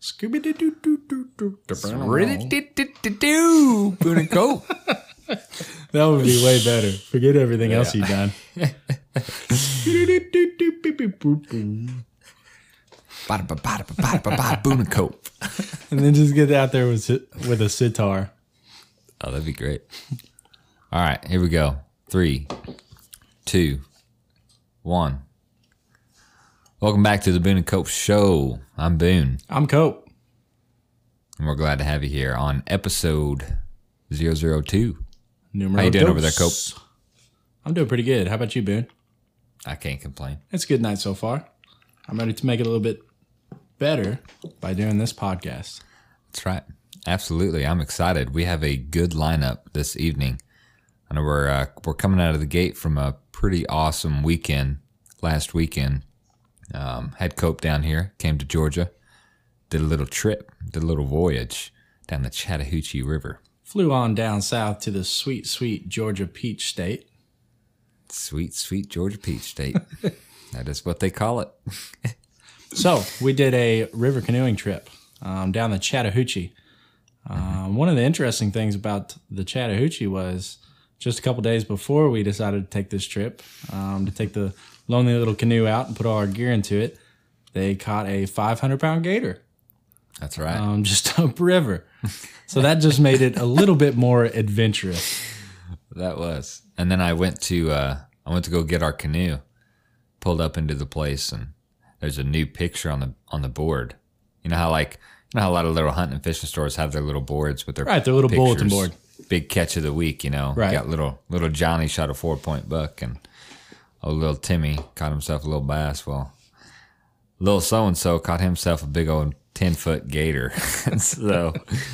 Scooby Doo Doo Doo Doo Doo. Do Boone and Cope. That would be way better. Forget everything else you've done. Bada ba bada and then just get out there with with a sitar. Oh, that'd be great. All right, here we go. Three, two, one. Welcome back to the Boone and Cope Show. I'm Boone, I'm Cope. and we're glad to have you here on episode 002. Numero How you doing over there, dos. I'm doing pretty good. How about you, Boone? I can't complain. It's a good night so far. I'm ready to make it a little bit better by doing this podcast. That's right. Absolutely. I'm excited. We have a good lineup this evening. I know we're uh, we're coming out of the gate from a pretty awesome weekend last weekend. Um, had Cope down here, came to Georgia, did a little trip, did a little voyage down the Chattahoochee River. Flew on down south to the sweet, sweet Georgia Peach State. Sweet, sweet Georgia Peach State. that is what they call it. So we did a river canoeing trip um, down the Chattahoochee. Um, one of the interesting things about the Chattahoochee was just a couple days before we decided to take this trip um, to take the lonely little canoe out and put all our gear into it. They caught a 500 pound gator That's right. um, just upriver. So that just made it a little bit more adventurous. That was. And then I went to uh I went to go get our canoe. Pulled up into the place and there's a new picture on the on the board. You know how like you know how a lot of little hunting and fishing stores have their little boards with their Right, their little bulletin board. Big catch of the week, you know. Right. Got little little Johnny shot a four point buck and oh little Timmy caught himself a little bass. Well little so and so caught himself a big old ten foot gator. so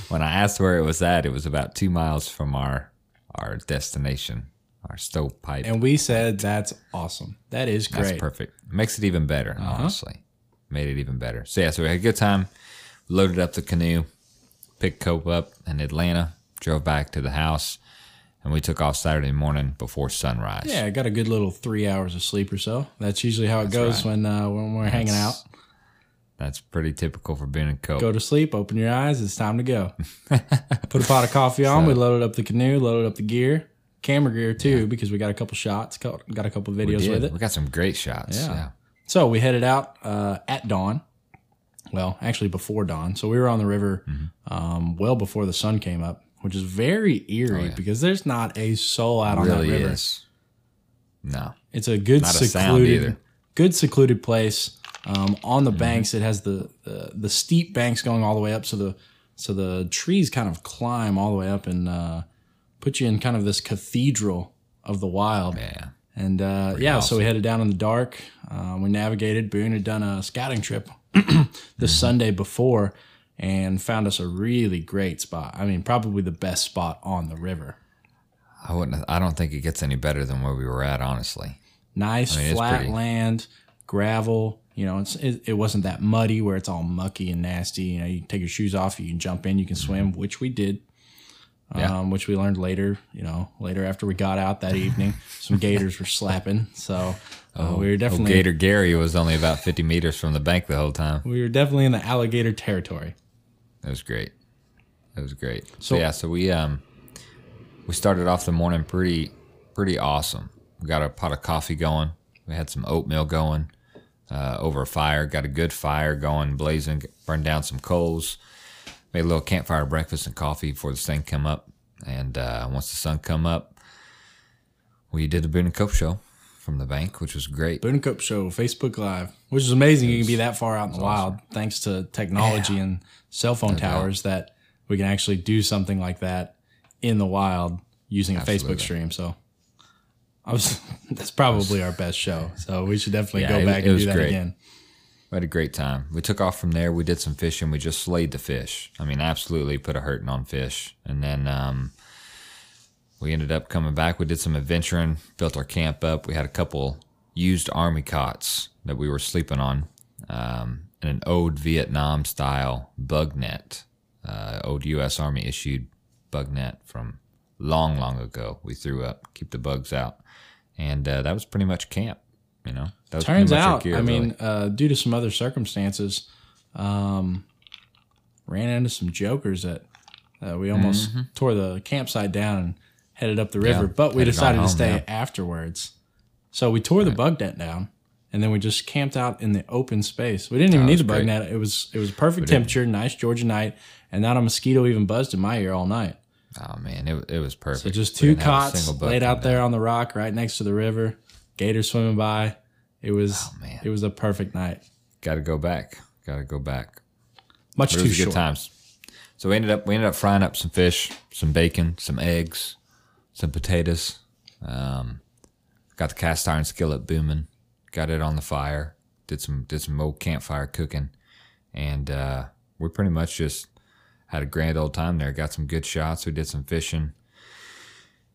when I asked where it was at, it was about two miles from our our destination, our stovepipe. And we said, that's awesome. That is That's great. perfect. Makes it even better, uh-huh. honestly. Made it even better. So yeah, so we had a good time. Loaded up the canoe, picked Cope up in Atlanta, drove back to the house, and we took off Saturday morning before sunrise. Yeah, I got a good little three hours of sleep or so. That's usually how it goes right. when uh, when we're hanging out. That's pretty typical for being a Cope. Go to sleep, open your eyes, it's time to go. Put a pot of coffee on. We loaded up the canoe, loaded up the gear, camera gear too, because we got a couple shots, got got a couple videos with it. we got some great shots. Yeah. Yeah. So we headed out uh, at dawn. Well, actually before dawn. So we were on the river Mm-hmm. um, well before the sun came up, which is very eerie because there's not a soul out on Oh, Really that river. is. No. It's a good Not secluded, either. good secluded place. Um, on Mm-hmm. the banks, it has the, the the steep banks going all the way up, so the so the trees kind of climb all the way up and uh, put you in kind of this cathedral of the wild. Yeah. And uh, yeah, so we headed down in the dark. Uh, we navigated. Boone had done a scouting trip the Sunday before and found us a really great spot. I mean, probably the best spot on the river. I wouldn't I don't think it gets any better than where we were at, honestly. Nice mean, flat pretty. land, gravel. You know, it's, it, it wasn't that muddy where it's all mucky and nasty. You know, you take your shoes off, you can jump in, you can swim, which we did. Mm-hmm. Yeah. Um, which we learned later, you know, later after we got out that evening, some gators were slapping. So uh, we were Oh, definitely Gator Gary was only about 50 meters from the bank the whole time. we were definitely in the alligator territory. It was great. It was great. So- So yeah, so we um we started off the morning pretty pretty awesome. We got a pot of coffee going. We had some oatmeal going uh, over a fire. Got a good fire going, blazing. Burned down some coals. Made a little campfire breakfast and coffee before the sun come up. And uh, once the sun come up, we did the Boone and Cope show from the bank, which was great. Boone and Cope Show, Facebook Live, which is amazing. You can be that far out in the wild thanks to technology and cell phone towers that we can actually do something like that in the wild using a Facebook stream. So I was that's probably our best show. So we should definitely Yeah, go it- back it and do that great. again. We had a great time. We took off from there. We did some fishing. We just slayed the fish. I mean, absolutely put a hurting on fish. And then um, we ended up coming back. We did some adventuring, built our camp up. We had a couple used army cots that we were sleeping on, um, and an old Vietnam style bug net, uh, old U.S. Army issued bug net from long, long ago. We threw up, keep the bugs out, and uh, that was pretty much camp. You know, that was Turns pretty much our out, gear, I mean, uh, due to some other circumstances, um, ran into some jokers that uh, we almost tore the campsite down and headed up the river, Mm-hmm. Yeah, but we decided to stay afterwards. So we tore the bug net down, and then we just camped out in the open space. We didn't even Oh, need the bug net. It was it was perfect temperature, nice Georgia night, and not a mosquito even buzzed in my ear all night. Oh man, it, it was perfect. So just two didn't have a cots laid out there on the rock right next to the river. Gators swimming by. It was Oh, it was a perfect night. Got to go back. Got to go back. Much too short. good times. So we ended up we ended up frying up some fish, some bacon, some eggs, some potatoes. Um, got the cast iron skillet booming. Got it on the fire. Did some did some old campfire cooking, and uh, we pretty much just had a grand old time there. Got some good shots. We did some fishing.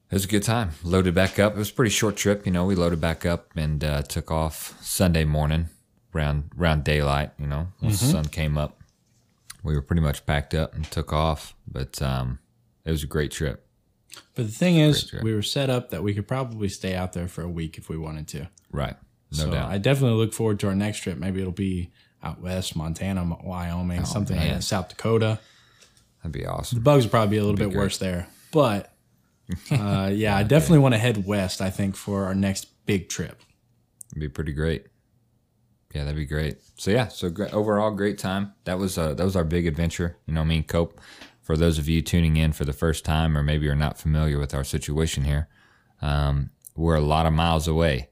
It was a good time. Loaded back up. It was a pretty short trip. You know, we loaded back up and uh, took off Sunday morning, around around daylight. You know, once the sun came up we were pretty much packed up and took off. But um, it was a great trip. But the thing is, we were set up that we could probably stay out there for a week if we wanted to. Right. No so doubt. I definitely look forward to our next trip. Maybe it'll be out west, Montana, Wyoming, something like Oh, that, South Dakota. That'd be awesome. The bugs would probably be a little bit worse there. But uh, yeah, I definitely want to head west, I think, for our next big trip. It'd be pretty great. Yeah, that'd be great. So yeah, so great, overall great time. That was uh, that was our big adventure. You know, I mean, Cope. For those of you tuning in for the first time, or maybe you're not familiar with our situation here, um, we're a lot of miles away.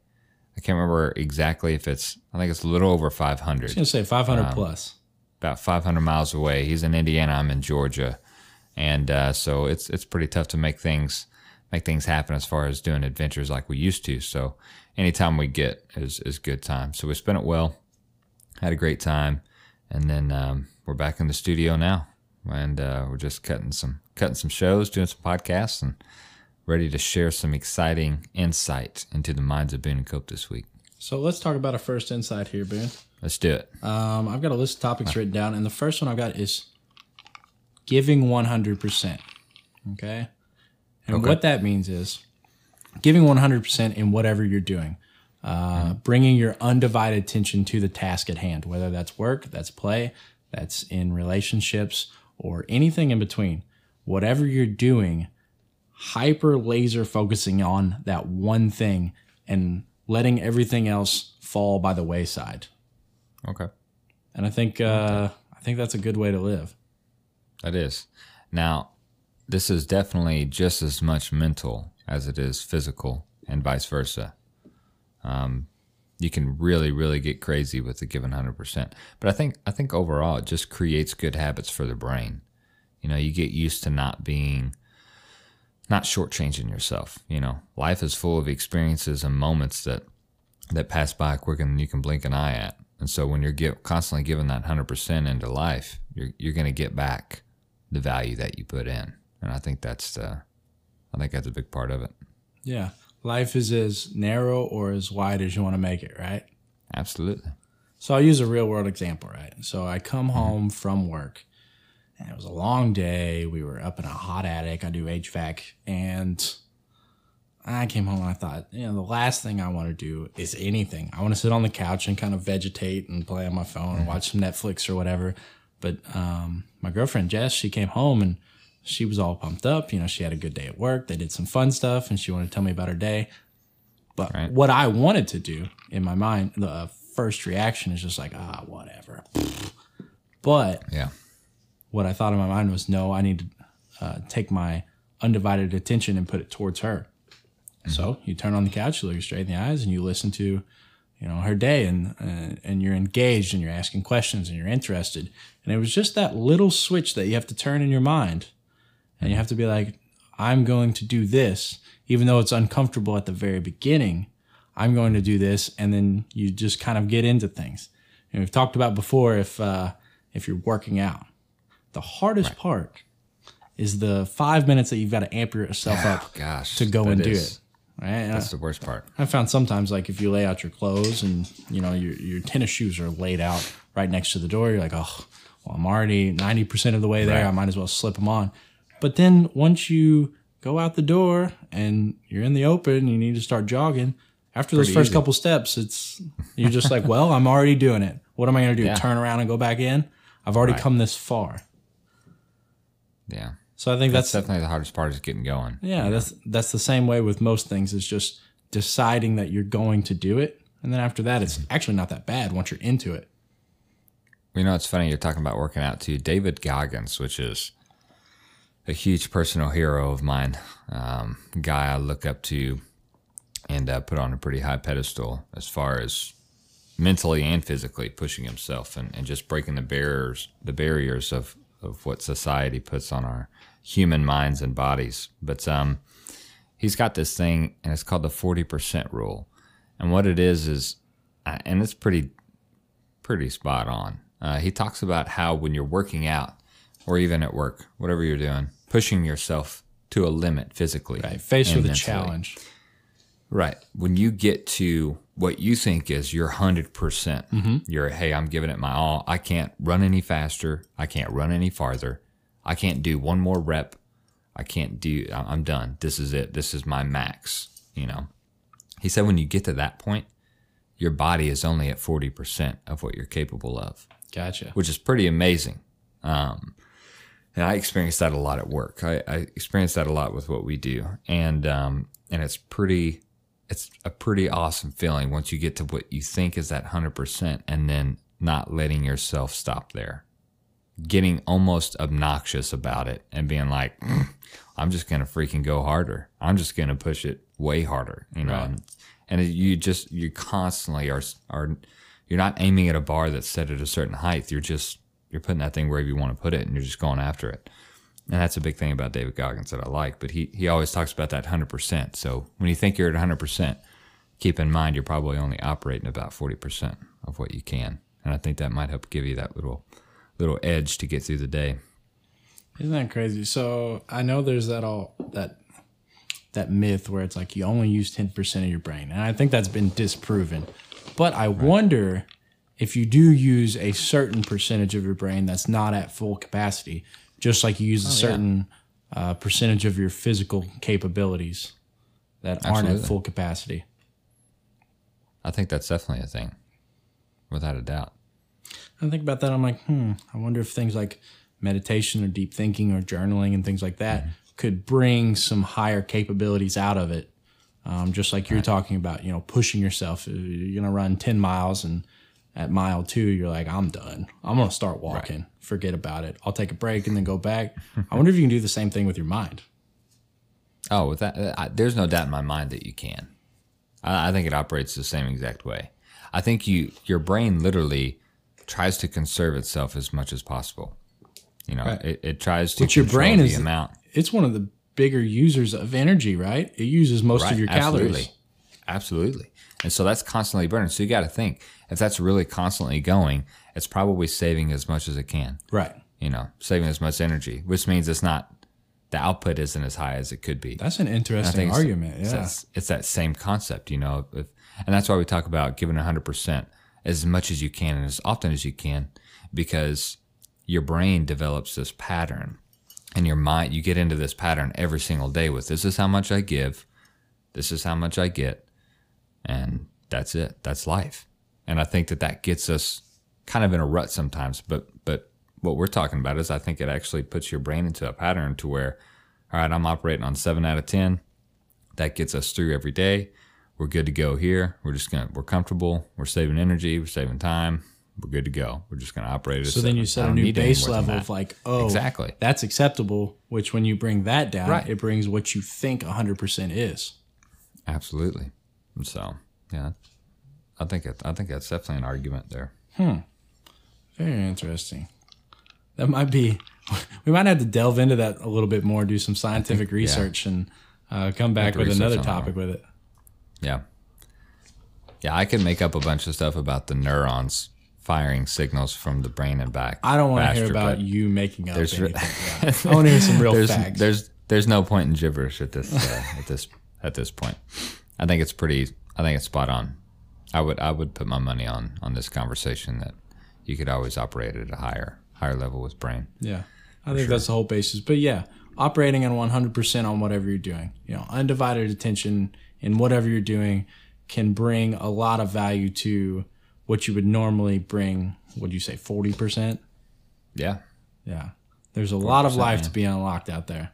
I can't remember exactly if it's. I think it's a little over 500. I was gonna say 500 Um, plus. about 500 miles away. He's in Indiana. I'm in Georgia, and uh, so it's it's pretty tough to make things make things happen as far as doing adventures like we used to. So anytime we get is is good time. So we spent it well, had a great time, and then um, we're back in the studio now, and uh, we're just cutting some cutting some shows, doing some podcasts, and ready to share some exciting insight into the minds of Boone and Cope this week. So let's talk about our first insight here, Boone. Let's do it. Um, I've got a list of topics written down, and the first one I've got is giving 100%. Okay. And Okay. what that means is giving 100% in whatever you're doing, uh, bringing your undivided attention to the task at hand, whether that's work, that's play, that's in relationships, or anything in between. Whatever you're doing, hyper laser focusing on that one thing and letting everything else fall by the wayside. Okay. And I think uh, I think that's a good way to live. That is. Now, this is definitely just as much mental as it is physical, and vice versa. Um, you can really, really get crazy with a given hundred percent. But I think, I think overall, it just creates good habits for the brain. You know, you get used to not being, not shortchanging yourself. You know, life is full of experiences and moments that that pass by quicker than you can blink an eye at. And so when you're get, constantly giving that 100% into life, you're, you're going to get back the value that you put in. And I think that's the, I think that's a big part of it. Yeah. Life is as narrow or as wide as you want to make it, right? Absolutely. So I'll use a real world example, right? So I come mm-hmm. home from work and it was a long day. We were up in a hot attic. I do HVAC and I came home and I thought, you know, the last thing I want to do is anything. I want to sit on the couch and kind of vegetate and play on my phone and watch some Netflix or whatever. But um, my girlfriend Jess, she came home and she was all pumped up. You know, she had a good day at work. They did some fun stuff and she wanted to tell me about her day. But Right. what I wanted to do in my mind, the uh, first reaction is just like, ah, whatever. But Yeah. What I thought in my mind was, no, I need to uh, take my undivided attention and put it towards her. So you turn on the couch, you look her straight in the eyes, and you listen to, you know, her day, and uh, and you're engaged, and you're asking questions, and you're interested. And it was just that little switch that you have to turn in your mind, and you have to be like, I'm going to do this, even though it's uncomfortable at the very beginning. I'm going to do this, and then you just kind of get into things. And we've talked about before if uh, if you're working out, the hardest part is the five minutes that you've got to amp yourself ah, up Oh, gosh. to go and do is- it. Right? That's the worst part. I, I found sometimes like if you lay out your clothes and you know your your tennis shoes are laid out right next to the door, you're like, oh, well, I'm already ninety percent of the way there. Right. I might as well slip them on. But then once you go out the door and you're in the open, you need to start jogging. After those first easy. couple steps, it's you're just like, well, I'm already doing it. What am I going to do? Yeah. Turn around and go back in? I've already Right. come this far. Yeah. So I think That's that's, definitely the hardest part is getting going. yeah, that's that's the same way with most things. is just deciding that you're going to do it, and then after that, it's actually not that bad once you're into it. You know, it's funny you're talking about working out too. David Goggins, which is a huge personal hero of mine, um, guy I look up to and uh, put on a pretty high pedestal as far as mentally and physically pushing himself and, and just breaking the barriers the barriers of, of what society puts on our human minds and bodies. But um, he's got this thing and it's called the 40% rule. And what it is is, uh, and it's pretty pretty spot on. Uh, he talks about how when you're working out or even at work, whatever you're doing, pushing yourself to a limit physically. Right, faced with a challenge. Right. When you get to what you think is your 100%, percent you're, hey, I'm giving it my all. I can't run any faster. I can't run any farther. I can't do one more rep. I can't do, I'm done. This is it. This is my max. You know, he said when you get to that point, your body is only at 40% of what you're capable of Gotcha. which is pretty amazing. Um, and I experienced that a lot at work. I, I experienced that a lot with what we do, and um, and it's pretty, it's a pretty awesome feeling once you get to what you think is that hundred percent, and then not letting yourself stop there, getting almost obnoxious about it, and being like, "Mm, I'm just gonna freaking go harder. I'm just gonna push it way harder, you know. Right. And, and you just you constantly are are you're not aiming at a bar that's set at a certain height. You're just you're putting that thing wherever you want to put it, and you're just going after it. And that's a big thing about David Goggins that I like. But he he always talks about that hundred percent. So when you think you're at hundred percent, keep in mind you're probably only operating about forty percent of what you can. And I think that might help give you that little little edge to get through the day. Isn't that crazy? So I know there's that all that that myth where it's like you only use ten percent of your brain, and I think that's been disproven. But I wonder if you do use a certain percentage of your brain that's not at full capacity, just like you use a certain uh, percentage of your physical capabilities that aren't at full capacity. I think that's definitely a thing, without a doubt. I think about that. I'm like, hmm. I wonder if things like meditation or deep thinking or journaling and things like that could bring some higher capabilities out of it. Um, just like you're talking about, you know, pushing yourself. Uh, You're gonna run ten miles, and at mile two, you're like, I'm done. I'm gonna start walking. Forget about it. I'll take a break and then go back. I wonder if you can do the same thing with your mind. Oh, with that, I, there's no doubt in my mind that you can. I, I think it operates the same exact way. I think you, your brain literally tries to conserve itself as much as possible. You know, Right. it, it tries to But your brain the is amount. It's one of the bigger users of energy, right? It uses most Right, of your calories. Absolutely. Absolutely. And so that's constantly burning. So you got to think if that's really constantly going, it's probably saving as much as it can. Right. You know, saving as much energy, which means it's not the output isn't as high as it could be. That's an interesting it's- argument. It's, Yeah. that, it's that same concept, you know, if, and that's why we talk about giving 100% as much as you can and as often as you can, because your brain develops this pattern and your mind, you get into this pattern every single day with this is how much I give, this is how much I get, and that's it. That's life. And I think that that gets us kind of in a rut sometimes, but, but what we're talking about is I think it actually puts your brain into a pattern to where, all right, I'm operating on seven out of 10 that gets us through every day. We're good to go here. We're just gonna we're comfortable. We're saving energy. We're saving time. We're good to go. We're just gonna operate. At So then you set a new base level of like, oh, Exactly. that's acceptable. Which when you bring that down, Right. it brings what you think 100% is. absolutely. And so yeah, I think it, I think that's definitely an argument there. Hmm. Very interesting. That might be. We might have to delve into that a little bit more, do some scientific research, and uh, come back with another topic with it. Yeah, yeah. I could make up a bunch of stuff about the neurons firing signals from the brain and back. I don't want to hear about you making up there's re-. Yeah. I want to hear some real there's facts. there's there's no point in gibberish at this uh, at this at this point. I think it's pretty. I think it's spot on. I would I would put my money on on this conversation that you could always operate at a higher higher level with brain. Yeah, I think that's the whole basis. But yeah, operating on 100% on whatever you're doing, you know, undivided attention in whatever you're doing can bring a lot of value to what you would normally bring. Would you say 40%? Yeah, Yeah. There's a lot of life yeah. to be unlocked out there.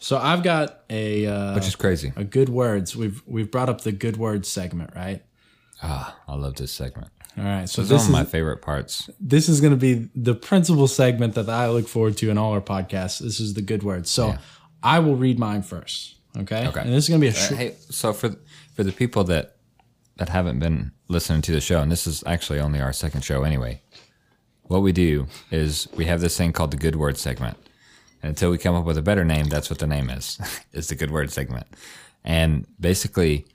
So I've got a uh, which is crazy. a good words. We've we've brought up the good words segment, right? Ah, I love this segment. All right. So this one is of my favorite parts. this is going to be the principal segment that I look forward to in all our podcasts. This is the good words. So Yeah. I will read mine first. Okay. Okay. And this is going to be a Uh, short. hey, so for for the people that that haven't been listening to the show, and this is actually only our second show anyway, what we do is we have this thing called the Good Word segment. And until we come up with a better name, that's what the name is. it's the Good Word segment. And basically,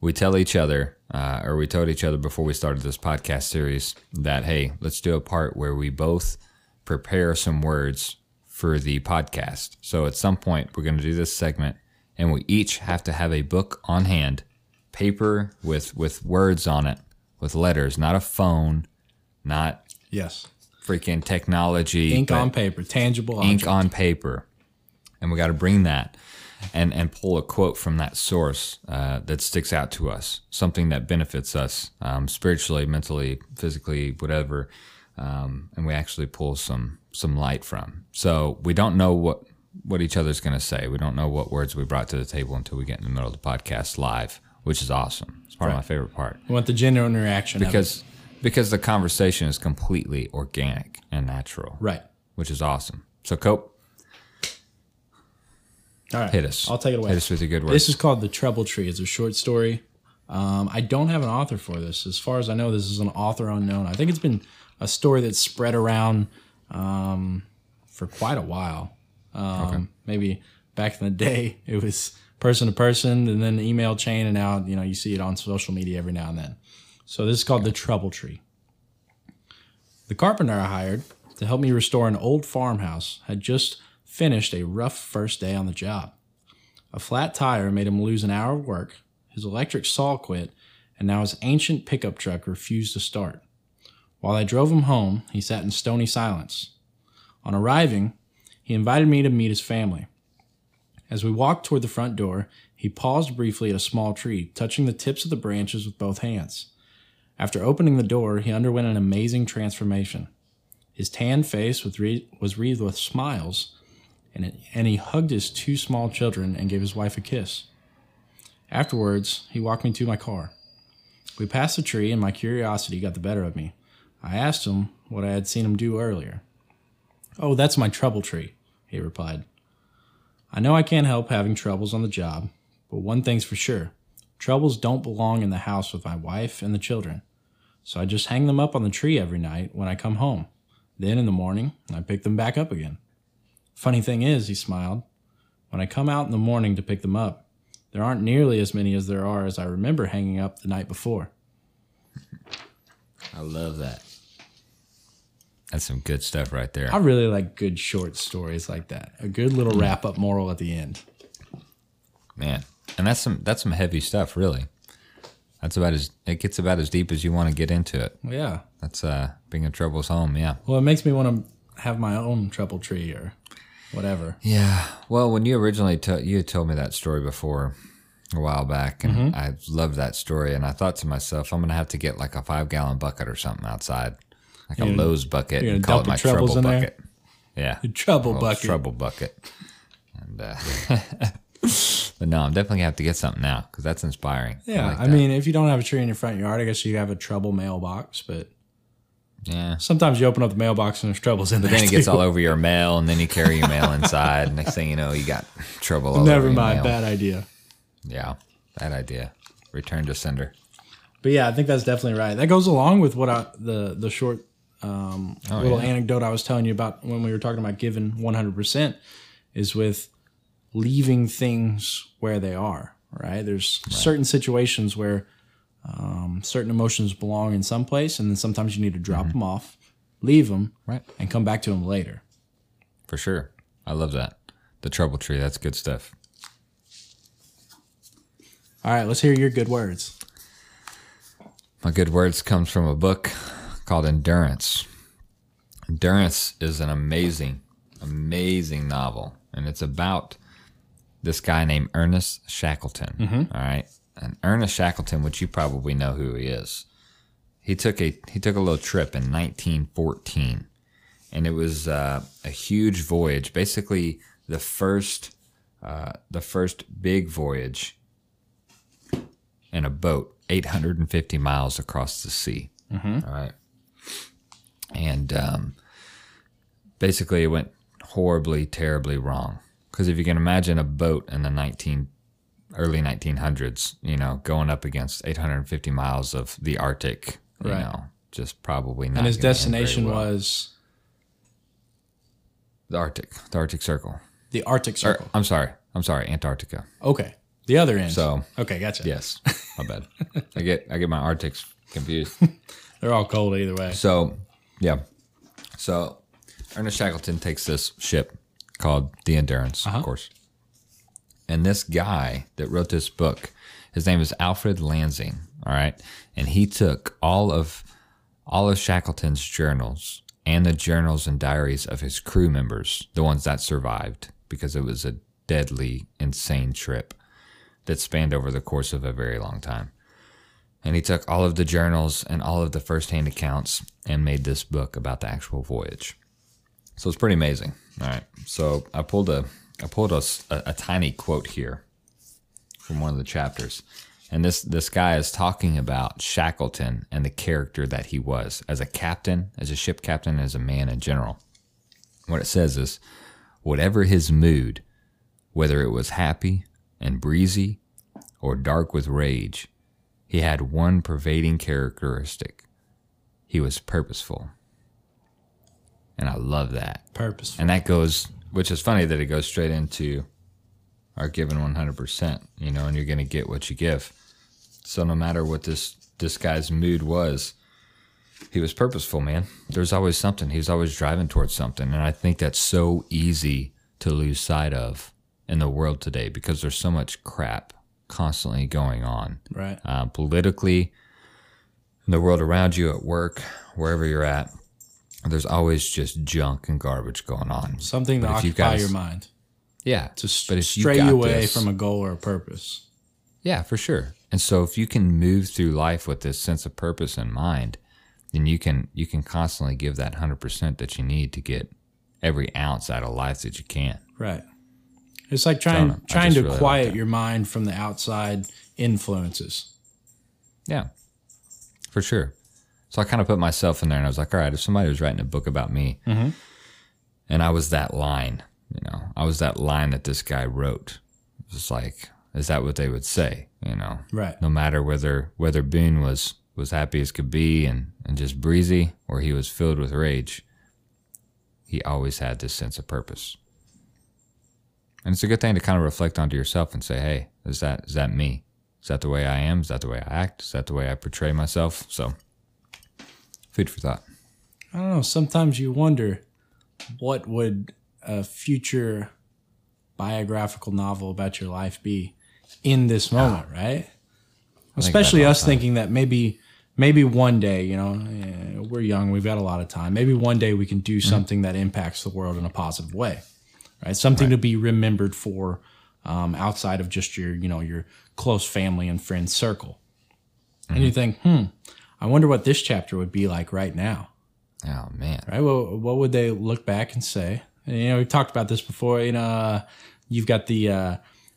we tell each other, uh, or we told each other before we started this podcast series, that hey, let's do a part where we both prepare some words for the podcast. So at some point, we're going to do this segment, and we each have to have a book on hand, paper with with words on it, with letters, not a phone, not yes. Freaking technology, Ink on paper, tangible ink object. on paper, and we got to bring that and and pull a quote from that source uh, that sticks out to us, something that benefits us um, spiritually, mentally, physically, whatever, um, and we actually pull some some light from. So we don't know what what each other's going to say. We don't know what words we brought to the table until we get in the middle of the podcast live, which is awesome. It's part of my favorite part We want the genuine it. because because the conversation is completely organic and natural right. which is awesome. So, Cope, All right. hit us. I'll take it away. Hit us with your good words. This is called The Trouble Tree. It's a short story. Um, I don't have an author for this. As far as I know, this is an author unknown. I think it's been a story that's spread around um, for quite a while. Um, Maybe back in the day, it was person to person and then email chain, and now you know you see it on social media every now and then. So this is called The Trouble Tree. The carpenter I hired to help me restore an old farmhouse had just finished a rough first day on the job. A flat tire made him lose an hour of work, his electric saw quit, and now his ancient pickup truck refused to start. While I drove him home, he sat in stony silence. On arriving, he invited me to meet his family. As we walked toward the front door, he paused briefly at a small tree, touching the tips of the branches with both hands. After opening the door, he underwent an amazing transformation. His tanned face was wreathed, with smiles, and, it, and he hugged his two small children and gave his wife a kiss. Afterwards, he walked me to my car. We passed the tree, and my curiosity got the better of me. I asked him what I had seen him do earlier. Oh, that's my trouble tree, he replied. I know I can't help having troubles on the job, but one thing's for sure troubles don't belong in the house with my wife and the children. So I just hang them up on the tree every night when I come home. Then in the morning, I pick them back up again. Funny thing is, he smiled, when I come out in the morning to pick them up, there aren't nearly as many as there are as I remember hanging up the night before. I love that. That's some good stuff right there. I really like good short stories like that. A good little wrap up moral at the end. Man. And that's some that's some heavy stuff, really. That's about as it gets about as deep as you want to get into it. Yeah. That's uh being in trouble's home, yeah. Well, it makes me want to have my own trouble tree or whatever. Yeah. Well, when you originally to, you had told me that story before a while back, and Mm-hmm. I loved that story. And I thought to myself, I'm gonna have to get like a five gallon bucket or something outside, like a You're gonna- Lowe's bucket, and call it my your trouble in there? bucket. Yeah, Trouble bucket. trouble bucket. And uh, but no, I'm definitely gonna have to get something now because that's inspiring. Yeah. like I, that. mean, if you don't have a tree in your front yard, I guess you have a trouble mailbox, but yeah. sometimes you open up the mailbox and there's troubles in there. Then it gets all over your mail, and then you carry your mail inside. Next thing you know, you got trouble. All over Never mind. Bad idea. Yeah, bad idea. Return to sender. But yeah, I think that's definitely right. That goes along with what I, the the short um, little Oh, yeah. anecdote I was telling you about when we were talking about giving 100% is with leaving things where they are, right? There's certain situations where um, certain emotions belong in some place, and then sometimes you need to drop them off, leave them, Mm-hmm. Right. and come back to them later. For sure. I love that. The trouble tree. That's good stuff. All right, let's hear your good words. My good words comes from a book called Endurance. Endurance is an amazing, amazing novel, and it's about this guy named Ernest Shackleton. all right, and Ernest Shackleton, which you probably know who he is. He took a he took a little trip in 1914, and it was uh, a huge voyage. Basically, the first uh, the first big voyage in a boat, 850 miles across the sea. All right, and um, basically, it went horribly, terribly wrong. Because if you can imagine a boat in the 19 early 1900s, you know, going up against 850 miles of the Arctic, you Right. know, just probably not. And his gonna end very destination well. was the Arctic, the Arctic Circle. the Arctic Or, Circle. I'm sorry, I'm sorry, Antarctica. okay. The other end. So okay, gotcha. yes, my bad. I get I get my Arctics confused. They're all cold either way. So yeah, so Ernest Shackleton takes this ship called the Endurance, Uh-huh. of course, and this guy that wrote this book, his name is Alfred Lansing. All right, and he took all of all of Shackleton's journals and the journals and diaries of his crew members, the ones that survived, because it was a deadly, insane trip that spanned over the course of a very long time. And he took all of the journals and all of the firsthand accounts and made this book about the actual voyage. So it's pretty amazing. All right. So I pulled a I pulled a, a- a tiny quote here from one of the chapters. And this this guy is talking about Shackleton and the character that he was as a captain, as a ship captain, as a man in general. What it says is whatever his mood, whether it was happy and breezy or dark with rage, he had one pervading characteristic. He was purposeful. And I love that. Purposeful. And that goes, which is funny that it goes straight into our given 100%, you know, and you're going to get what you give. So no matter what this this guy's mood was, he was purposeful, man. There's always something. He was always driving towards something, and I think that's so easy to lose sight of in the world today because there's so much crap constantly going on Right. uh, politically, in the world around you, at work, wherever you're at. There's always just junk and garbage going on. Something to But you occupy guys- your mind. Yeah, To s- but if you stray you away this- from a goal or a purpose. Yeah, for sure. And so if you can move through life with this sense of purpose in mind, then you can you can constantly give that 100% that you need to get every ounce out of life that you can. Right. It's like trying. I trying to really quiet that. your mind from the outside influences. Yeah. For sure. So I kind of put myself in there and I was like, all right, if somebody was writing a book about me mm-hmm. and I was that line, you know, I was that line that this guy wrote. It was like, is that what they would say? You know, Right. no matter whether whether Boone was was happy as could be and and just breezy, or he was filled with rage. He always had this sense of purpose, and it's a good thing to kind of reflect onto yourself and say, "Hey, is that is that me? Is that the way I am? Is that the way I act? Is that the way I portray myself?" So, food for thought. I don't know. Sometimes you wonder what would a future biographical novel about your life be in this moment, right? Especially us thinking that maybe maybe one day, you know, eh, we're young, we've got a lot of time. Maybe one day we can do Mm-hmm. something that impacts the world in a positive way, right? Something to be remembered for um, outside of just your, you know, your close family and friend circle. And Mm-hmm. you think, hmm, I wonder what this chapter would be like right now Oh man, right? Well, what would they look back and say? You know, we've talked about this before. You know, uh, you've got the uh,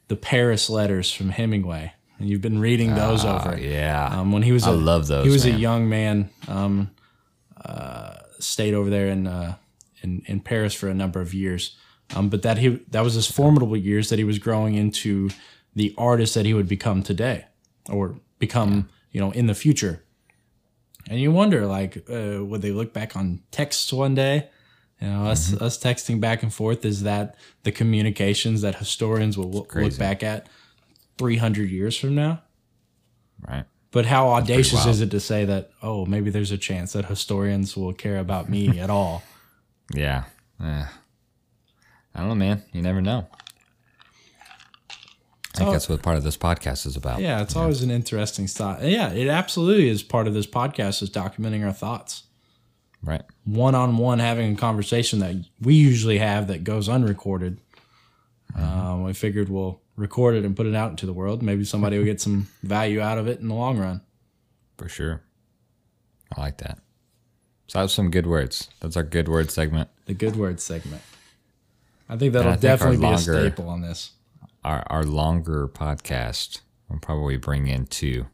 the Paris letters from Hemingway, and you've been reading those Oh, over. yeah. Um, when he was, I a- love those, He was a young man. Um, uh, stayed over there in uh, in in Paris for a number of years. Um, but that he that was his formidable years that he was growing into the artist that he would become today, or become you know in the future. And you wonder, like, uh, would they look back on texts one day? You know, us Mm-hmm. us texting back and forth is that the communications that historians will look, look back at three hundred years from now. right? But how audacious is it to say that? Oh, maybe there's a chance that historians will care about me at all. Yeah. Eh. I don't know, man. You never know. I think all- that's what part of this podcast is about. Yeah, it's always an interesting thought. Yeah, it absolutely is part of this podcast is documenting our thoughts. Right. One on one having a conversation that we usually have that goes unrecorded. Um, we figured we'll record it and put it out into the world. Maybe somebody will get some value out of it in the long run. For sure. I like that. So that was some good words. That's our good word segment. The good word segment. I think that'll I think definitely be a staple on this. Our our longer podcast will probably bring in two.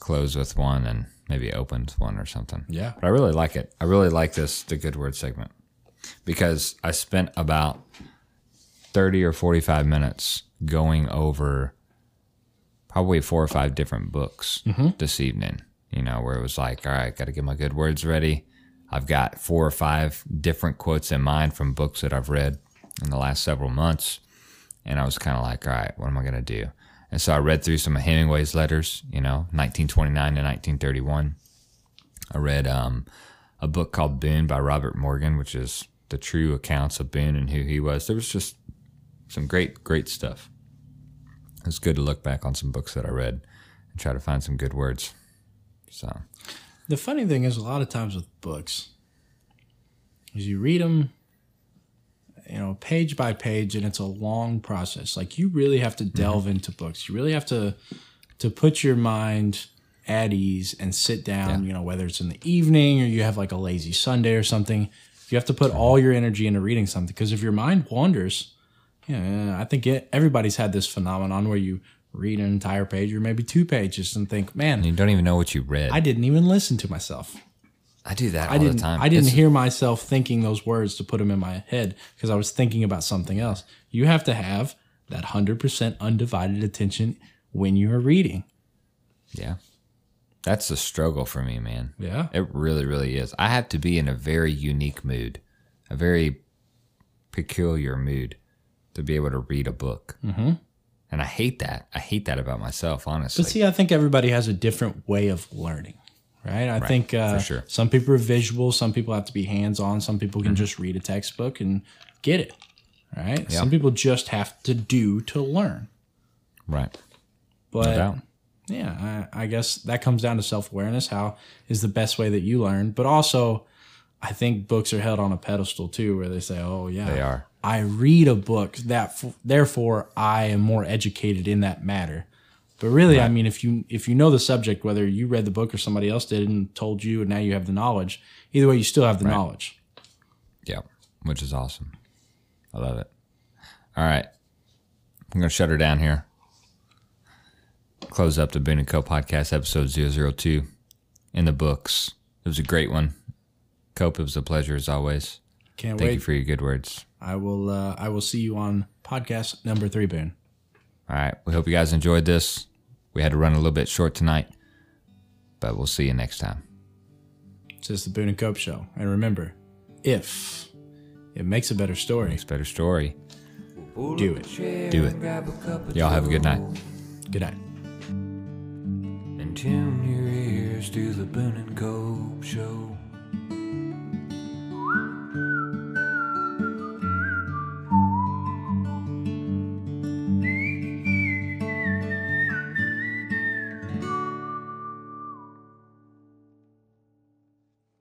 Close with one and maybe open with one or something. Yeah. But I really like it. I really like this the good word segment. Because I spent about 30 or 45 minutes going over probably four or five different books mm-hmm. this evening, you know, where it was like, all right, got to get my good words ready. I've got four or five different quotes in mind from books that I've read in the last several months. And I was kind of like, all right, what am I going to do? And so I read through some of Hemingway's letters, you know, 1929 to 1931. I read um, a book called Boone by Robert Morgan, which is the true accounts of Boone and who he was. There was just some great, great stuff. It's good to look back on some books that I read and try to find some good words. So, The funny thing is, a lot of times with books, is you read them, you know, page by page, and it's a long process. Like you really have to mm-hmm. delve into books. You really have to to put your mind at ease and sit down. You know, whether it's in the evening or you have like a lazy Sunday or something, you have to put all your energy into reading something. Because if your mind wanders, yeah, I think it, everybody's had this phenomenon where you read an entire page or maybe two pages and think, man, you don't even know what you read. I didn't even listen to myself. I do that all I didn't. the time. I didn't It's- hear myself thinking those words to put them in my head because I was thinking about something else. You have to have that hundred percent undivided attention when you are reading. Yeah. That's a struggle for me, man. Yeah. It really, really is. I have to be in a very unique mood, a very peculiar mood to be able to read a book. Mm-hmm. And I hate that. I hate that about myself, honestly. But see, I think everybody has a different way of learning, right? I think uh, sure. some people are visual, some people have to be hands on, some people Mm-hmm. can just read a textbook and get it, right? Some people just have to do to learn. right. But No yeah, I, I guess that comes down to self awareness. How is the best way that you learn? But also, I think books are held on a pedestal too, where they say, "Oh yeah, They are. I read a book that f- therefore I am more educated in that matter." But really, I mean, if you if you know the subject, whether you read the book or somebody else did and told you, and now you have the knowledge, either way, you still have the knowledge. Yeah. Which is awesome. I love it. All right. I'm going to shut her down here. Close up the Boone and Cope podcast episode 002 in the books. It was a great one. Cope, it was a pleasure as always. Can't wait. Thank wait. you for your good words. I will. Uh, I will see you on podcast number three, Boone. All right. We hope you guys enjoyed this. We had to run a little bit short tonight, but we'll see you next time. It's just the Boone and Cope show, and remember, if it makes a better story, makes a better story. do it. Do it. Y'all have a good night. Good night. And tune your ears to the Boone and Cope Show.